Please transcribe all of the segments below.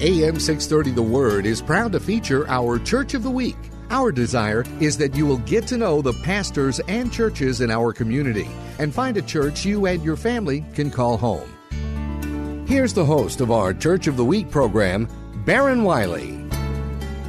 AM 630 The Word is proud to feature our Church of the Week. Our desire is that you will get to know the pastors and churches in our community and find a church you and your family can call home. Here's the host of our Church of the Week program, Baron Wiley.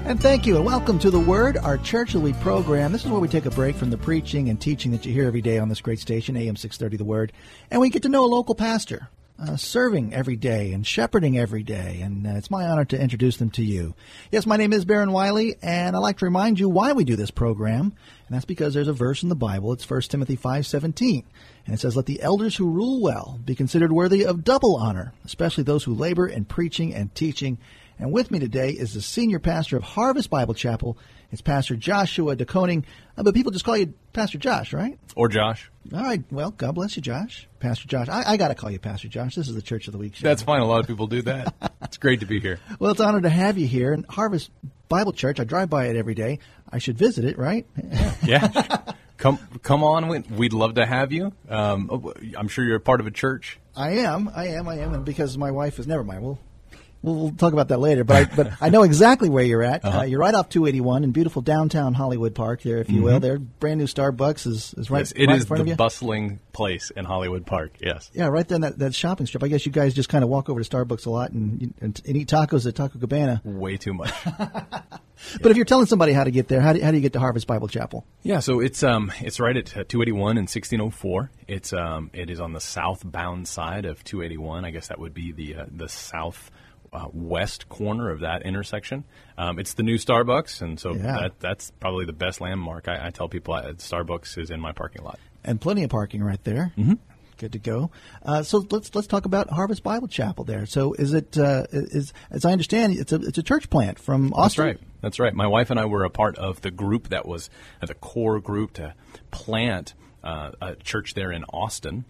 And thank you, and welcome to The Word, our Church of the Week program. This is where we take a break from the preaching and teaching that you hear every day on this great station, AM 630 The Word, and we get to know a local pastor uh, serving every day and shepherding every day. And uh, it's my honor to introduce them to you. Yes, my name is Baron Wiley, and I'd like to remind you why we do this program. And that's because there's a verse in the Bible. It's 1 Timothy 5.17. And it says, Let the elders who rule well be considered worthy of double honor, especially those who labor in preaching and teaching. And with me today is the senior pastor of Harvest Bible Chapel. It's Pastor Joshua de Koning. Uh, but people just call you Pastor Josh, right? Or Josh. All right. Well, God bless you, Josh. Pastor Josh. I, I got to call you Pastor Josh. This is the Church of the Week show. That's fine. A lot of people do that. it's great to be here. Well, it's an honor to have you here. And Harvest Bible Church, I drive by it every day. I should visit it, right? yeah. Come, come on. We'd love to have you. Um, I'm sure you're a part of a church. I am. I am. I am. And because my wife is, never mind. We'll We'll, we'll, talk about that later, but I, but I know exactly where you're at. Uh-huh. Uh, you're right off 281 in beautiful downtown Hollywood Park, there, if you mm-hmm. will. There, brand new Starbucks is, is right. Yes, it right is in front the of you. bustling place in Hollywood Park. Yes. Yeah, right there in that, that shopping strip. I guess you guys just kind of walk over to Starbucks a lot and, and, and eat tacos at Taco Cabana. Way too much. But if you're telling somebody how to get there, how do, how do you get to Harvest Bible Chapel? Yeah, so it's um it's right at 281 and 1604. It's um it is on the southbound side of 281. I guess that would be the uh, the south uh, west corner of that intersection. Um, it's the new Starbucks, and so yeah. that that's probably the best landmark. I, I tell people uh, Starbucks is in my parking lot, and plenty of parking right there. Mm-hmm. Good to go. Uh, so let's let's talk about Harvest Bible Chapel there. So is it uh, is as I understand it's a it's a church plant from Austin. That's right. That's right. My wife and I were a part of the group that was uh, the core group to plant uh, a church there in Austin.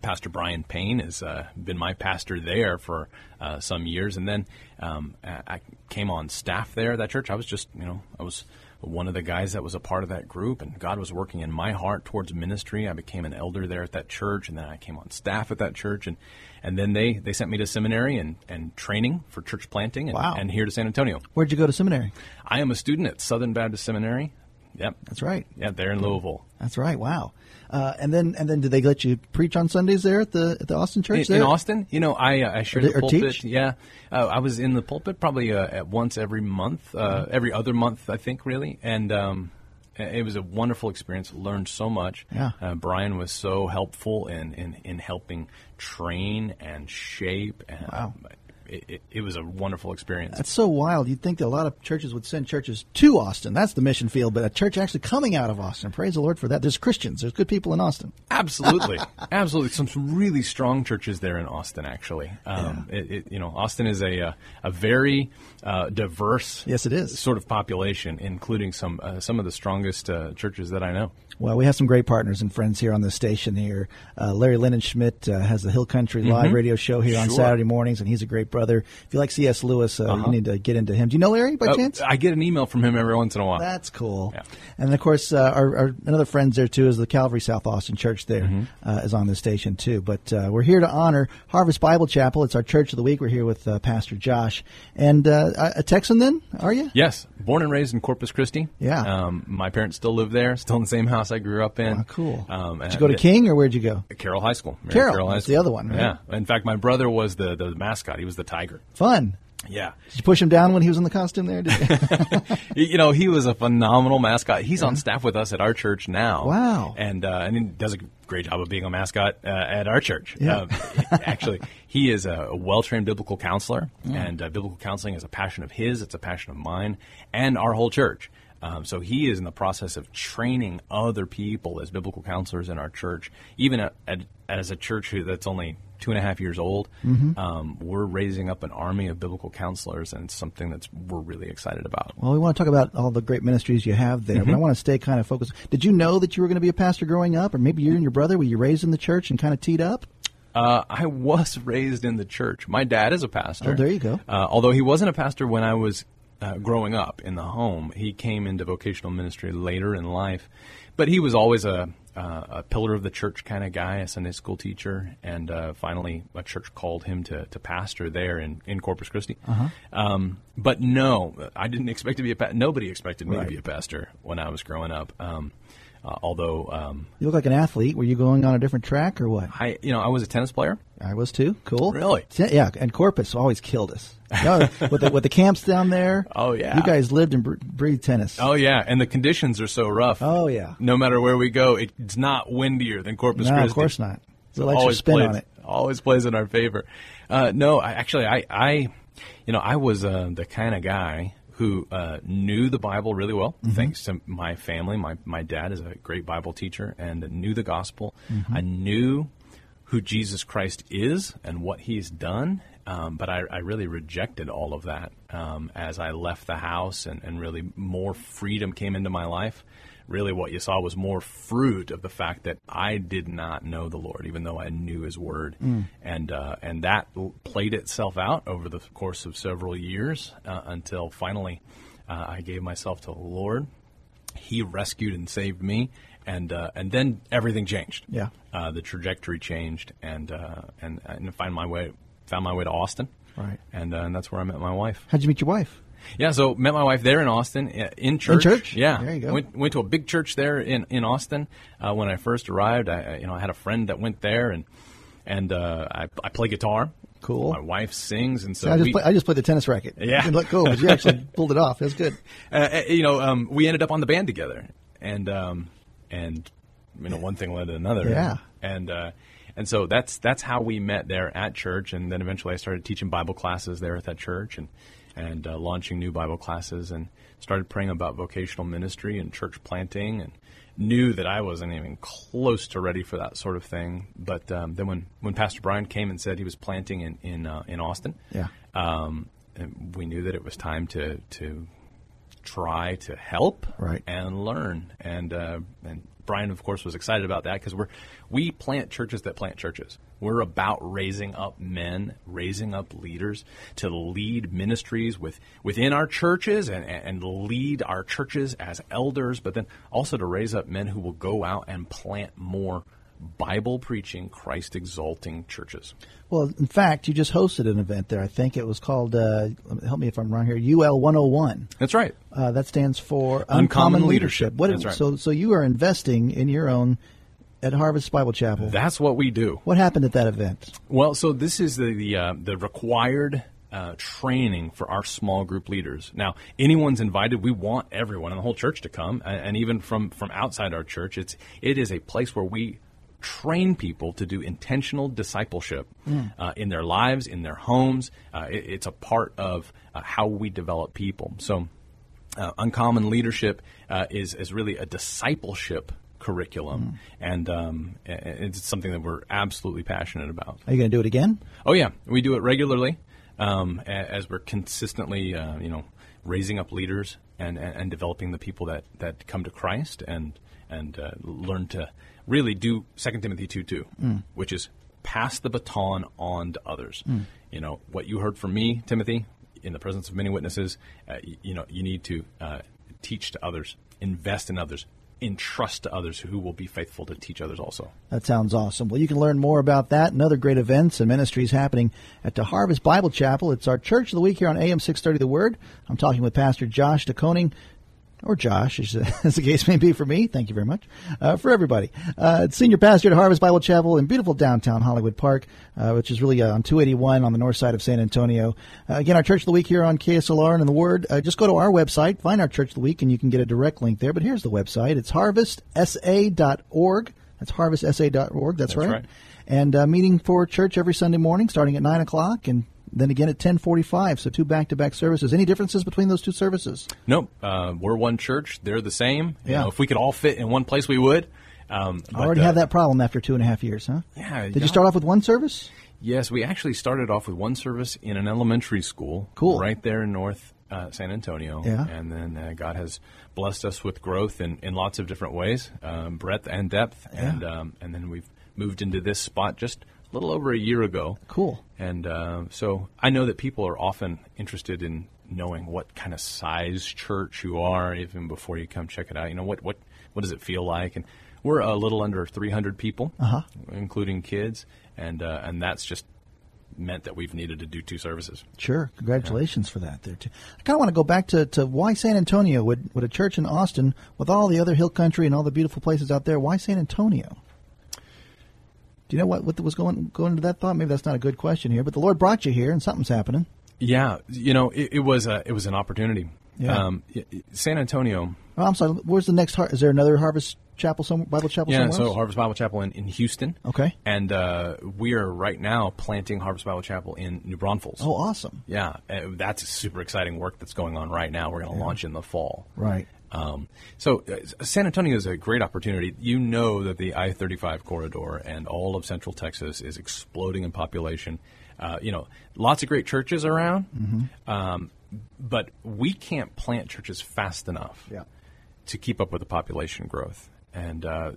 Pastor Brian Payne has uh, been my pastor there for uh, some years, and then um, I came on staff there at that church. I was just, you know, I was one of the guys that was a part of that group, and God was working in my heart towards ministry. I became an elder there at that church, and then I came on staff at that church, and and then they, they sent me to seminary and, and training for church planting, and, wow. and here to San Antonio. Where'd you go to seminary? I am a student at Southern Baptist Seminary. Yep, that's right. Yeah, there in Louisville. That's right. Wow. Uh, and then and then did they let you preach on Sundays there at the at the Austin church? In, in Austin, you know, I uh, I shared or, the pulpit. Teach? Yeah, uh, I was in the pulpit probably uh, at once every month, uh, mm-hmm. every other month, I think, really, and. Um, it was a wonderful experience. Learned so much. Yeah. Uh, Brian was so helpful in, in, in helping train and shape. And, wow it, it, it, was a wonderful experience. That's so wild. You'd think that a lot of churches would send churches to Austin. That's the mission field, but a church actually coming out of Austin. Praise the Lord for that. There's Christians. There's good people in Austin. Absolutely, absolutely. Some, some really strong churches there in Austin. Actually, um, yeah. it, you know, Austin is a a, a very uh, diverse. Yes, it is. Sort of population, including some uh, some of the strongest uh, churches that I know. Well, we have some great partners and friends here on the station here. Uh, Larry Linenschmidt uh, has the Hill Country Live mm-hmm. radio show here sure. on Saturday mornings, and he's a great brother. If you like C.S. Lewis, uh, uh-huh. you need to get into him. Do you know Larry by uh, chance? I get an email from him every once in a while. That's cool. Yeah. And of course, uh, our, our, another friends there too is the Calvary South Austin Church. There mm-hmm. Uh, is on the station too. But uh, we're here to honor Harvest Bible Chapel. It's our church of the week. We're here with Pastor Josh and a Texan. Then are you? Yes, born and raised in Corpus Christi. Yeah. Um, my parents still live there. Still in the same house I grew up in. Oh, cool. Um, Did you go to King or where'd you go? Carroll High School. Mary Carroll, Carroll High that's School. the other one. Right? Yeah. In fact, my brother was the, the mascot. He was the tiger. Fun. Yeah. Did you push him down when he was in the costume there? you? you know, he was a phenomenal mascot. He's yeah. on staff with us at our church now. Wow. And uh, and he does a great job of being a mascot uh, at our church. Yeah. Uh, actually, he is a, well trained biblical counselor, mm. and uh, biblical counseling is a passion of his. It's a passion of mine, and our whole church. Um, so he is in the process of training other people as biblical counselors in our church, even as a church who, that's only two and a half years old. Mm-hmm. Um, we're raising up an army of biblical counselors, and it's something that's we're really excited about. Well, we want to talk about all the great ministries you have there, Mm-hmm. but I want to stay kind of focused. Did you know that you were going to be a pastor growing up, or maybe you and your brother were you raised in the church and kind of teed up? Uh, I was raised in the church. My dad is a pastor. Oh, there you go. Uh, although he wasn't a pastor when I was uh, growing up in the home, he came into vocational ministry later in life. But he was always a, uh, a pillar of the church kind of guy, a Sunday school teacher, and uh, finally a church called him to, to pastor there in, in Corpus Christi. Uh-huh. Um, but no, I didn't expect to be a pa- nobody expected me Right. to be a pastor when I was growing up. Um, uh, although um, You look like an athlete. Were you going on a different track or what? I, you know, I was a tennis player. I was too. Cool. Really? Yeah, and Corpus always killed us. No, with the with the camps down there. Oh, yeah. You guys lived and breathed tennis. Oh yeah, and the conditions are so rough. Oh, yeah. No matter where we go, it's not windier than Corpus no, Christi. of course not. So you always spin plays, on it. Always plays in our favor. Uh, no, I, actually, I, I, you know, I was uh, the kind of guy who uh, knew the Bible really well, Mm-hmm. thanks to my family. My my dad is a great Bible teacher and knew the gospel. Mm-hmm. I knew who Jesus Christ is and what He's done. Um, but I, I really rejected all of that um, as I left the house and, and really more freedom came into my life. Really, what you saw was more fruit of the fact that I did not know the Lord, even though I knew His Word, and uh, and that played itself out over the course of several years uh, until finally uh, I gave myself to the Lord. He rescued and saved me, and uh, and then everything changed. Yeah. uh, the trajectory changed, and uh, and and find my way found my way to Austin. Right. and uh, and that's where I met my wife. How'd you meet your wife? Yeah, so met my wife there in Austin uh, in church. In church? Yeah, There you go. Went, went to a big church there in in Austin uh, when I first arrived. I you know I had a friend that went there and and uh, I I play guitar. Cool. My wife sings, and so I just we, play, I just played the tennis racket. Yeah. Didn't let go, but you actually pulled it off. That's good. uh, uh, you know, um, we ended up on the band together, and um, and you know, one thing led to another. Yeah. and uh, and so that's that's how we met there at church, and then eventually I started teaching Bible classes there at that church, and and uh, launching new Bible classes, and started praying about vocational ministry and church planting, and knew that I wasn't even close to ready for that sort of thing. But um, then when when Pastor Brian came and said he was planting in in uh, in Austin, Yeah. um, we knew that it was time to to try to help Right. and learn. And uh, and Brian, of course, was excited about that because we're we plant churches that plant churches. We're about raising up men, raising up leaders to lead ministries with within our churches and, and lead our churches as elders, but then also to raise up men who will go out and plant more Bible preaching, Christ exalting churches. Well, in fact, you just hosted an event there. I think it was called, uh, help me if I'm wrong here, UL 101. That's right. Uh, that stands for Uncommon Uncommon, Leadership. Leadership. What, That's right. So, so you are investing in your own at Harvest Bible Chapel. That's what we do. what happened at that event? Well, so this is the the, uh, the required uh, training for our small group leaders. Now, anyone's invited. We want everyone in the whole church to come, and, and even from from outside our church. It's it is a place where we train people to do intentional discipleship uh, in their lives, in their homes. Uh, it, it's a part of uh, how we develop people. So uh, uncommon leadership uh, is is really a discipleship curriculum, and um, it's something that we're absolutely passionate about. Are you going to do it again? Oh yeah, we do it regularly um, as we're consistently, uh, you know, raising up leaders and, and, and developing the people that, that come to Christ and and uh, learn to really do Second Timothy two two, which is pass the baton on to others. You know what you heard from me, Timothy, in the presence of many witnesses. Uh, y- you know you need to uh, teach to others, invest in others, entrust to others who will be faithful to teach others also. That sounds awesome. Well, you can learn more about that and other great events and ministries happening at the Harvest Bible Chapel. It's our Church of the Week here on AM 630 The Word. I'm talking with Pastor Josh de Koning, or Josh, as, the case may be for me. Thank you very much. Uh, for everybody. Uh, senior pastor at Harvest Bible Chapel in beautiful downtown Hollywood Park, uh, which is really uh, on 281 on the north side of San Antonio. Uh, again, our Church of the Week here on KSLR and in the Word. Uh, just go to our website, find our Church of the Week, and you can get a direct link there. But here's the website. It's harvestsa.org. That's harvestsa.org. That's, That's right. right. And uh, meeting for church every Sunday morning, starting at nine o'clock, and then again at ten forty-five. So two back-to-back services. Any differences between those two services? Nope. Uh, we're one church. They're the same. You Yeah. know, if we could all fit in one place, we would. Um, I already uh, have that problem after two and a half years, huh? Yeah. Did you start off with one service? Yes, we actually started off with one service in an elementary school. Cool. Right there in North uh, San Antonio. Yeah. And then uh, God has blessed us with growth in, in lots of different ways, um, breadth and depth. And, um, and then we've moved into this spot just a little over a year ago. Cool. And uh, so I know that people are often interested in knowing what kind of size church you are, even before you come check it out. You know, what, what, what does it feel like? And we're a little under 300 people, Uh-huh. including kids, and uh, and that's just meant that we've needed to do two services. Sure. Congratulations for that there too. I kind of want to go back to, to why San Antonio would would a church in Austin with all the other hill country and all the beautiful places out there. Why San Antonio? Do you know what what was going going into that thought? Maybe that's not a good question here, but the Lord brought you here, and something's happening. Yeah, you know, it, it was a it was an opportunity. Yeah. Um, San Antonio. Oh, I'm sorry. Where's the next? Har- is there another Harvest Chapel, some Bible Chapel? Yeah, somewhere so? Harvest Bible Chapel in, in Houston. Okay. And uh, we are right now planting Harvest Bible Chapel in New Braunfels. Oh, awesome. Yeah, uh, that's super exciting work that's going on right now. We're going to launch in the fall. Right. Um, so uh, San Antonio is a great opportunity. You know that the I-35 corridor and all of Central Texas is exploding in population. Uh, you know, lots of great churches around, um, but we can't plant churches fast enough Yeah. to keep up with the population growth. And uh,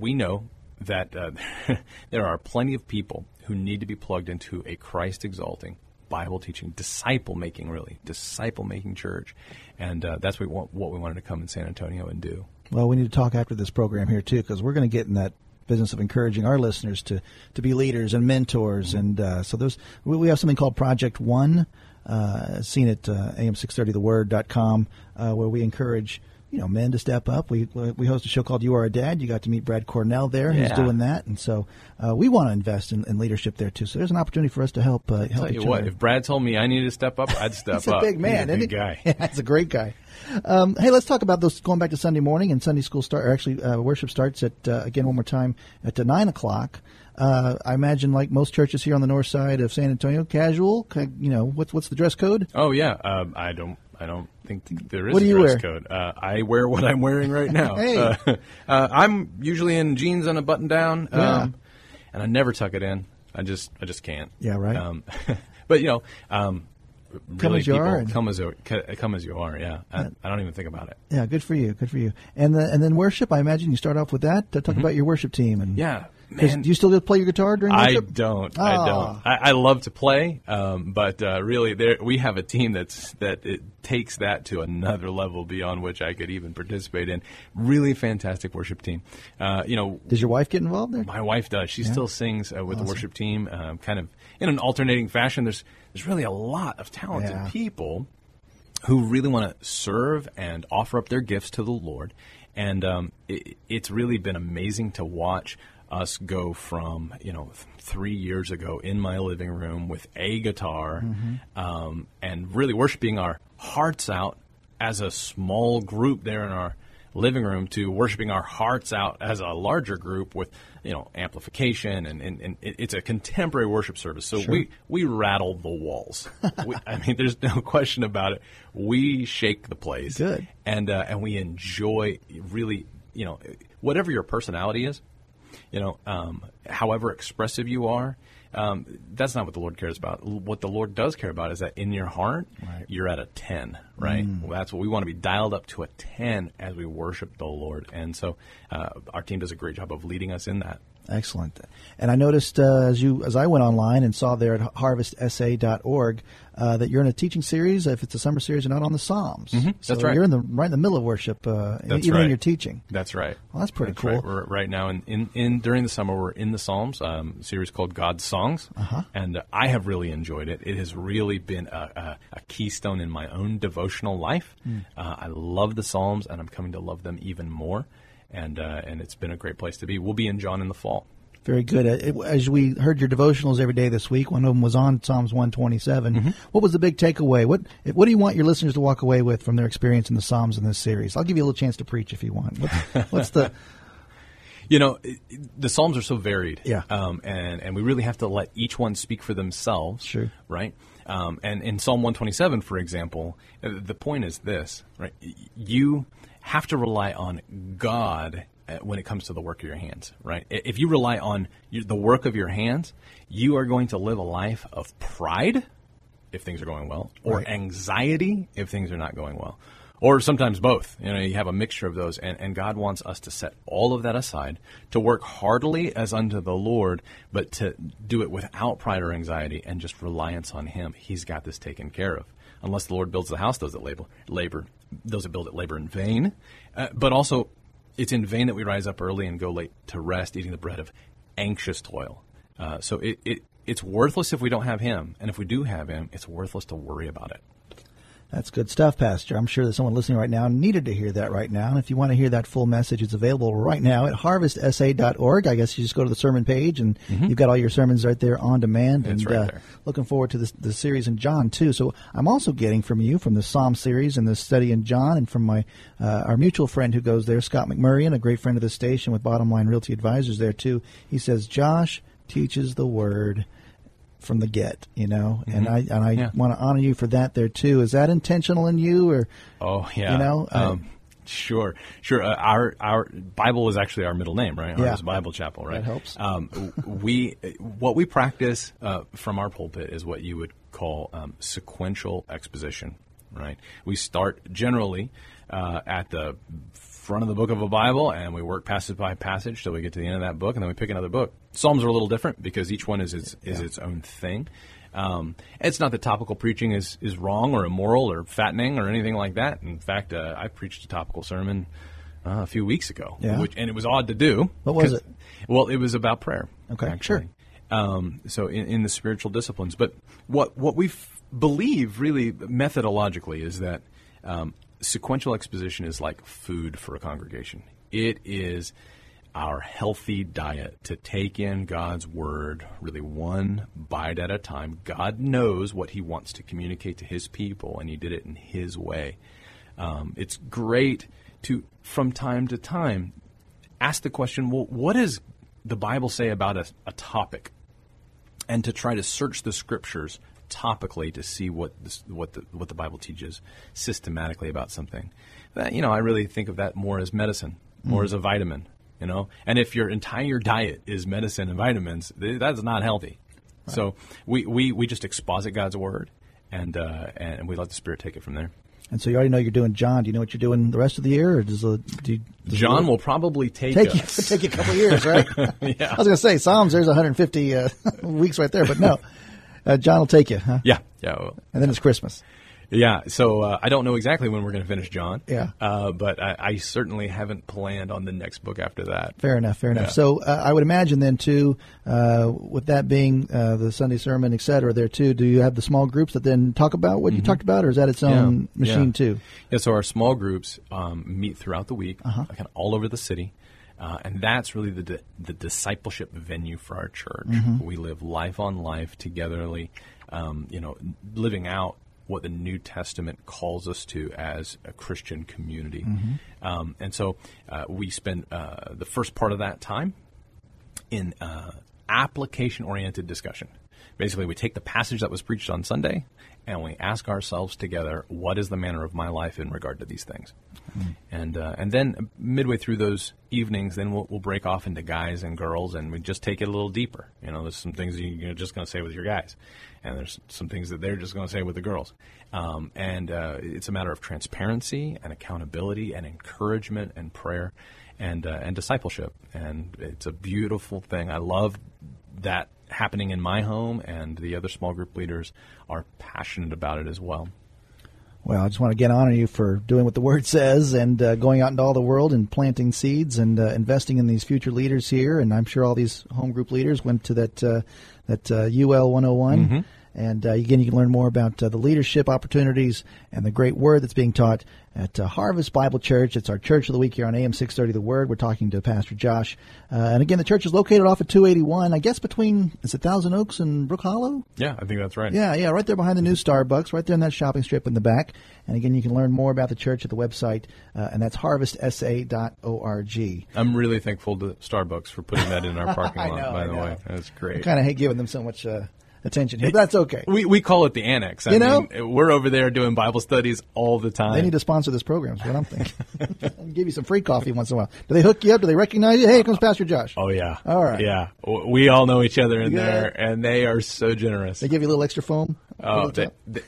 we know that uh, there are plenty of people who need to be plugged into a Christ exalting, Bible teaching, disciple making, really, disciple making church. And uh, that's what we, want, what we wanted to come in San Antonio and do. Well, we need to talk after this program here too, because we're going to get in that business of encouraging our listeners to to be leaders and mentors. And uh, so there's we we have something called Project One, uh, seen at uh, am630theword.com, uh, where we encourage. You know, men to step up. We we host a show called "You Are a Dad." You got to meet Brad Cornell there. He's Yeah. doing that, and so uh, we want to invest in, in leadership there too. So there's an opportunity for us to help uh, help Tell you what, other. if Brad told me I needed to step up, I'd step up. He's a big man, He's a isn't big guy. Yeah, That's a great guy. Um, hey, let's talk about those. Going back to Sunday morning and Sunday school start. Or actually, uh, worship starts at uh, again one more time at uh, nine o'clock. Uh, I imagine, like most churches here on the north side of San Antonio, casual. You know, what's what's the dress code? Oh yeah, um, I don't. I don't think there is What do a you dress wear? code. Uh, I wear what I'm wearing right now. Hey. uh, uh, I'm usually in jeans and a button down, um, Yeah. and I never tuck it in. I just, I just can't. Yeah, right. Um, but you know, um, Come really as you people are come as come as you are. Yeah, I, I don't even think about it. Yeah, good for you. Good for you. And the, and then worship. I imagine you start off with that. Talk about your worship team and Mm-hmm. Yeah, man. Do you still get to play your guitar during I worship? don't. I don't. I, I love to play, um, but uh, really, there we have a team that's that it takes that to another level beyond which I could even participate in. Really fantastic worship team. Uh, you know, Does your wife get involved there? my wife does. She still sings uh, with the worship team, um, kind of in an alternating fashion. There's there's really a lot of talented Yeah. people who really want to serve and offer up their gifts to the Lord, and um, it, it's really been amazing to watch us go from you know th- three years ago in my living room with a guitar um, and really worshiping our hearts out as a small group there in our living room to worshiping our hearts out as a larger group with you know amplification and, and, and it's a contemporary worship service. So we we rattle the walls. We, i mean there's no question about it. We shake the place Good. and uh, and we enjoy really you know whatever your personality is you know um, however expressive you are um, that's not what the Lord cares about. What the Lord does care about is that in your heart, you're at a 10, right? Well, that's what we want to be dialed up to a 10 as we worship the Lord. And so uh, our team does a great job of leading us in that. Excellent. And I noticed uh, as you as I went online and saw there at harvestsa.org uh, that you're in a teaching series. If it's a summer series, you're not on the Psalms. Mm-hmm. that's so right. You're in the right in the middle of worship, uh, That's even right. in your teaching. That's right. Well, that's pretty right. cool. We're right now in, in, in during the summer we're in the Psalms um, series called God's Songs, Uh-huh. and uh, I have really enjoyed it. It has really been a, a, a keystone in my own devotional life. Uh, I love the Psalms, and I'm coming to love them even more. And uh, and it's been a great place to be. We'll be in John in the fall. Very good. Uh, As we heard your devotionals every day this week, one of them was on Psalms 127. Mm-hmm. What was the big takeaway? What What do you want your listeners to walk away with from their experience in the Psalms in this series? I'll give you a little chance to preach if you want. What's, what's the You know, the Psalms are so varied. Yeah. Um, and, and we really have to let each one speak for themselves. Sure. Right? Um, and in Psalm 127, for example, uh, the point is this, right? You have to rely on God uh, when it comes to the work of your hands, right? If you rely on the work of your hands, you are going to live a life of pride if things are going well, or Right. anxiety if things are not going well, or sometimes both. You know, you have a mixture of those, and, and God wants us to set all of that aside, to work heartily as unto the Lord, but to do it without pride or anxiety and just reliance on Him. He's got this taken care of. Unless the Lord builds the house, those that labor, labor those that build it labor in vain. Uh, but also, it's in vain that we rise up early and go late to rest, eating the bread of anxious toil. Uh, so it, it it's worthless if we don't have Him, and if we do have Him, it's worthless to worry about it. That's good stuff, Pastor. I'm sure that someone listening right now needed to hear that right now. And if you want to hear that full message, it's available right now at harvestsa.org. I guess you just go to the sermon page and you've got all your sermons right there on demand. Mm-hmm. It's and right uh, looking forward to this, the series in John too. So I'm also getting from you from the Psalm series and the study in John, and from my uh, our mutual friend who goes there, Scott McMurray, and a great friend of the station with Bottom Line Realty Advisors there too. He says Josh teaches the word from the get, you know, and I and I Mm-hmm. Yeah. want to honor you for that there too. Is that intentional in you, or Oh yeah, You know, um, sure, sure. Uh, our our Bible is actually our middle name, right? Yeah. Bible Chapel, right? That helps. Um, we what we practice uh, from our pulpit is what you would call um, sequential exposition, right? We start generally uh, at the front of the book of a Bible, and we work passage by passage till we get to the end of that book, and then we pick another book. Psalms are a little different because each one is its, is its own thing. Um, it's not that topical preaching is, is wrong or immoral or fattening or anything like that. In fact, uh, I preached a topical sermon uh, a few weeks ago, Yeah. which, and it was odd to do. What was it? Well, it was about prayer. Okay, actually. sure. Um, so in, in the spiritual disciplines, but what what we believe really methodologically is that um, sequential exposition is like food for a congregation. It is our healthy diet to take in God's word really one bite at a time. God knows what He wants to communicate to His people, and He did it in His way. Um, it's great to, from time to time, ask the question well, what does the Bible say about a, a topic? And to try to search the scriptures topically to see what this, what the what the Bible teaches systematically about something. That, you know, I really think of that more as medicine, more as a vitamin. You know, and if your entire diet is medicine and vitamins, th- that's not healthy. So we, we, we just exposit God's word, and uh, and we let the Spirit take it from there. and so you already know you're doing John. Do you know what you're doing the rest of the year, or does, the, do you, does John it will probably take, take you take you a couple years, right? Yeah. I was going to say Psalms. There's 150 uh, weeks right there, but no, uh, John will take you, huh? Yeah, yeah. well, And then it's Christmas. Yeah, so uh, I don't know exactly when we're going to finish John. Yeah. Uh, but I, I certainly haven't planned on the next book after that. Fair enough, fair enough. Yeah. So uh, I would imagine then too, uh, with that being uh, the Sunday sermon, et cetera, there too, do you have the small groups that then talk about what you talked about, or is that its own Mm-hmm. Yeah, machine yeah. too? Yeah, so our small groups um, meet throughout the week, Uh-huh. kind of all over the city. Uh, and that's really the, di- the discipleship venue for our church. Mm-hmm. We live life on life togetherly, um, you know, living out what the New Testament calls us to as a Christian community. Mm-hmm. Um, and so uh, we spend uh, the first part of that time in uh, application oriented discussion. Basically, we take the passage that was preached on Sunday and we ask ourselves together, what is the manner of my life in regard to these things? And uh, and then midway through those evenings, then we'll, we'll break off into guys and girls, and we just take it a little deeper. You know, there's some things you're just going to say with your guys, and there's some things that they're just going to say with the girls. Um, and uh, it's a matter of transparency and accountability and encouragement and prayer and uh, and discipleship. And it's a beautiful thing. I love that happening in my home, and the other small group leaders are passionate about it as well. Well, I just want to get honor you for doing what the Word says and uh, going out into all the world and planting seeds and uh, investing in these future leaders here. And I'm sure all these home group leaders went to that uh, that uh, UL 101. And uh, again, you can learn more about uh, the leadership opportunities and the great Word that's being taught at uh, Harvest Bible Church. It's our Church of the Week here on AM 630 The Word. We're talking to Pastor Josh. Uh, and again, the church is located off of 281, I guess between, is it Thousand Oaks and Brook Hollow? Yeah, I think that's right. Yeah, yeah, right there behind the new Starbucks, right there in that shopping strip in the back. And again, you can learn more about the church at the website, uh, and that's harvestsa.org. I'm really thankful to Starbucks for putting that in our parking lot. know, by I the way, that's I great. kind of hate giving them so much uh, attention here. But that's okay. We, we call it the annex. I You know? mean, we're over there doing Bible studies all the time. They need to sponsor this program. Is what I'm thinking. Give you some free coffee once in a while. Do they hook you up? Do they recognize you? Hey, here comes Pastor Josh. oh yeah. All right. Yeah. We all know each other in Yeah. there, and they are so generous. They give you a little extra foam. Oh, they, they-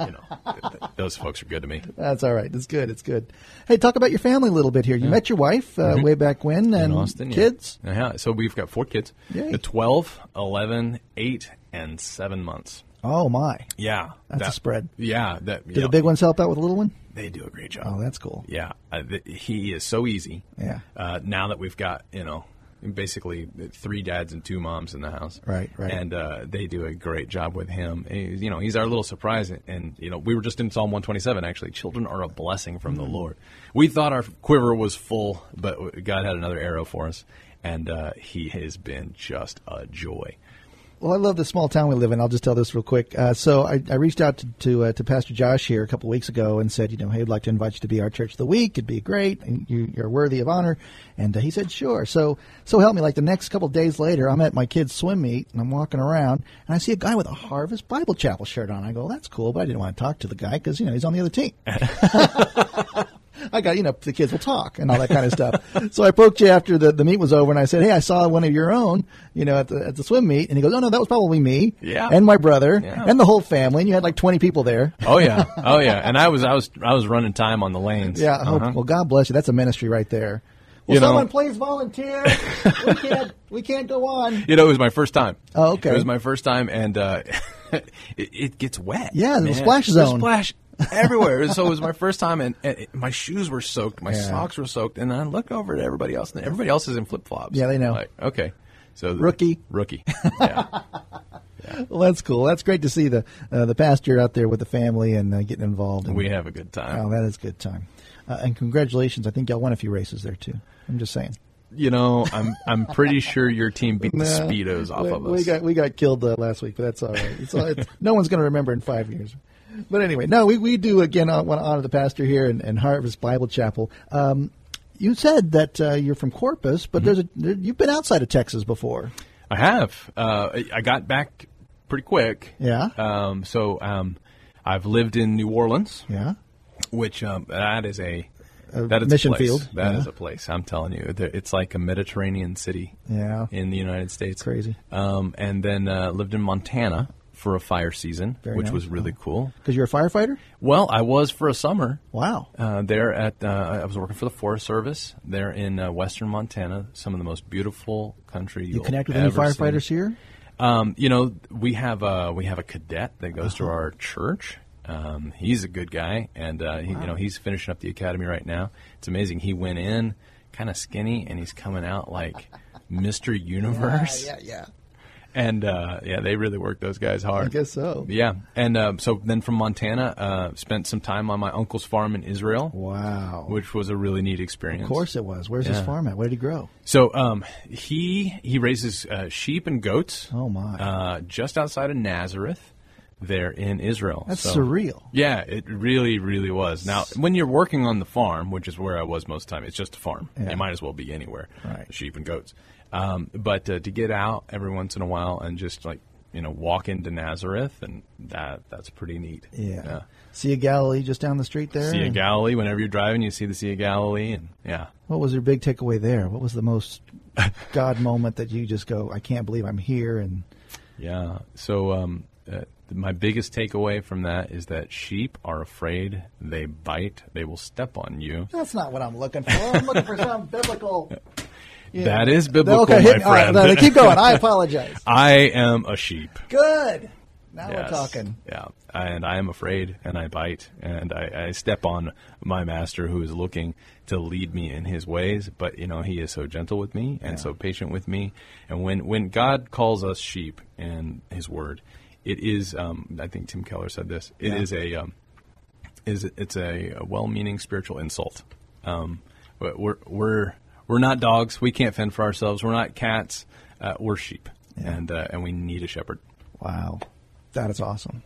you know, th- th- those folks are good to me. That's all right. It's good. It's good. Hey, talk about your family a little bit here. You met your wife uh, way back when, Mm-hmm. In and Austin, kids. Yeah. So we've got four kids: Yay. The 12, 11, 8, and seven months. Oh my! Yeah, That's a spread. Yeah, that. Do the big ones help out with the little one? They do a great job. Oh, that's cool. Yeah, uh, th- he is so easy. Yeah. Uh, now that we've got you know basically three dads and two moms in the house. Right, right. And uh, they do a great job with him. You know, he's our little surprise. And, and, you know, we were just in Psalm 127. Actually, children are a blessing from Mm-hmm. the Lord. We thought our quiver was full, but God had another arrow for us, and uh, he has been just a joy. Well, I love the small town we live in. I'll just tell this real quick. Uh, so I, I reached out to to, uh, to Pastor Josh here a couple weeks ago and said, you know, hey, I'd like to invite you to be our church of the week. It'd be great, and you, you're worthy of honor. And uh, he said, sure. So so help me. Like the next couple days later, I'm at my kids' swim meet and I'm walking around and I see a guy with a Harvest Bible Chapel shirt on. I go, that's cool, but I didn't want to talk to the guy because you know he's on the other team. I got, you know, the kids will talk and all that kind of stuff. so I poked you after the, the meet was over and I said, Hey, I saw one of your own, you know, at the, at the swim meet. And he goes, Oh, no, that was probably me. Yeah. And my brother Yeah. and the whole family. And you had like 20 people there. Oh yeah, oh yeah. And I was I was I was running time on the lanes. Yeah. Uh-huh. Well, God bless you. That's a ministry right there. Will You know- someone please volunteer? we can't, we can't go on. You know, it was my first time. Oh, okay. It was my first time, and uh, it, it gets wet. Yeah, the splash zone. splash everywhere. so it was my first time, and, and it- my shoes were soaked, my Yeah. socks were soaked, and I look over at everybody else, and everybody else is in flip flops. Yeah, they know. Like, okay, so the- Rookie. rookie. Yeah. Well, that's cool. That's great to see the, uh, the pastor out there with the family and uh, getting involved. And, we have a good time. Oh, that is a good time. Uh, and congratulations. I think y'all won a few races there too. I'm just saying. You know, I'm I'm pretty sure your team beat the speedos off we, of us. We got we got killed uh, last week, but that's all right. It's all, it's, no one's going to remember in five years. But anyway, no, we, we do again uh, want to honor the pastor here and, and Harvest Bible Chapel. Um, you said that uh, you're from Corpus, but there's a there, you've been outside of Texas before. I have. Uh, I- I got back pretty quick. Yeah? Um, so um, I've lived in New Orleans. Yeah, which um, that is a A that is mission a place. field, That is yeah. a place. I'm telling you, it's like a Mediterranean city. Yeah. in the United States, Crazy. Um, and then uh, lived in Montana for a fire season, Very which nice. was really cool. because you're a firefighter. Well, I was for a summer. Wow. Uh, there at uh, I was working for the Forest Service there in uh, western Montana. Some of the most beautiful country You connect with any ever see. firefighters here? Um, you know, we have a we have a cadet that goes Uh-huh. to our church. Um, he's a good guy, and uh, he, you know he's finishing up the academy right now. It's amazing. He went in kind of skinny, and he's coming out like Mr. Universe. yeah, yeah. And uh, yeah, they really work those guys hard. I guess so. Yeah, and um, so then from Montana, uh, spent some time on my uncle's farm in Israel, Wow. which was a really neat experience. Of course it was. Where's his farm at? Where did he grow? So um, he he raises uh, sheep and goats. Oh, my. Uh, just outside of Nazareth, there in Israel. That's So- surreal. Yeah, it really, really was. Now, when you're working on the farm, which is where I was most of the time, it's just a farm. Yeah. You might as well be anywhere. Right. Sheep and goats. Um, but uh, to get out every once in a while and just like you know walk into Nazareth and that that's pretty neat. Yeah. Sea of Galilee just down the street there. Sea of and- Galilee. Whenever you're driving, you see the Sea of Galilee, and yeah, What was your big takeaway there? What was the most God moment that you just go, I can't believe I'm here? And Yeah. So um, uh, my biggest takeaway from that is that sheep are afraid. They bite. They will step on you. that's not what I'm looking for. I'm looking for some biblical. Yeah. That is biblical, okay, my hit- right, friend. no, keep going. I apologize. I am a sheep. Good. Now Yes. we're talking. Yeah. And I am afraid, and I bite, and I, I step on my master who is looking to lead me in his ways. But, you know, he is so gentle with me and so patient with me. And when, when God calls us sheep in his word, it is, um, I think Tim Keller said this, It is Yeah. a, um, is it's a, a well-meaning spiritual insult. Um, we're we're we're not dogs. We can't fend for ourselves. We're not cats. Uh, we're sheep, and uh, and we need a shepherd. Wow. That is awesome.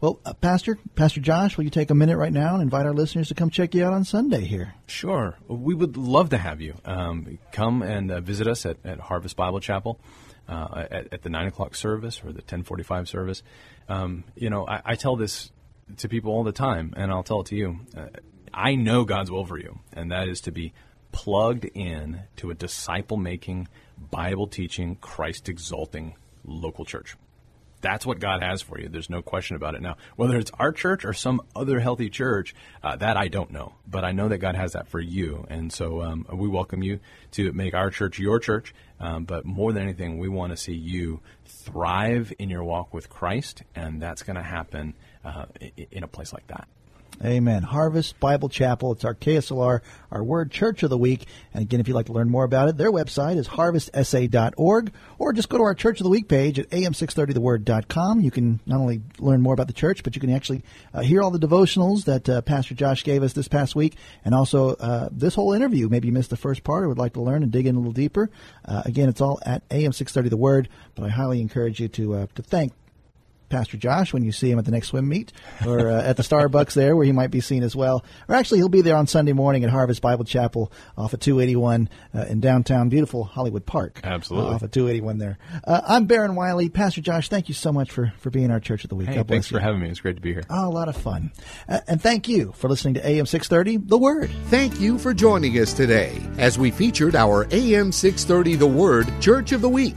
Well, uh, Pastor, Pastor Josh, will you take a minute right now and invite our listeners to come check you out on Sunday here? Sure, we would love to have you um, come and uh, visit us at, at Harvest Bible Chapel. Uh, at, at, the nine o'clock service or the ten forty-five service. Um, you know, I, I, tell this to people all the time, and I'll tell it to you. Uh, I know God's will for you, and that is to be plugged in to a disciple-making, Bible-teaching, Christ-exalting local church. That's what God has for you. There's no question about it. Now, whether it's our church or some other healthy church, uh, that I don't know. But I know that God has that for you. And so um, we welcome you to make our church your church. Um, but more than anything, we want to see you thrive in your walk with Christ. And that's going to happen uh, in a place like that. Amen. Harvest Bible Chapel. It's our KSLR, our Word Church of the Week. And again, if you'd like to learn more about it, their website is harvestsa.org or just go to our Church of the Week page at am630theword.com. You can not only learn more about the church, but you can actually uh, hear all the devotionals that uh, Pastor Josh gave us this past week and also uh, this whole interview. Maybe you missed the first part or would like to learn and dig in a little deeper. Uh, again, it's all at am630 The Word, but I highly encourage you to, uh, to thank Pastor Josh when you see him at the next swim meet or uh, at the Starbucks there where he might be seen as well. Or actually, he'll be there on Sunday morning at Harvest Bible Chapel off of 281 uh, in downtown, beautiful Hollywood Park. Absolutely. Uh, off of 281 there. Uh, I'm Baron Wiley. Pastor Josh, thank you so much for, for being our Church of the Week. Hey, thanks for having me. It's great to be here. Oh, a lot of fun. Uh, and thank you for listening to AM 630, The Word. Thank you for joining us today as we featured our AM 630, The Word Church of the Week.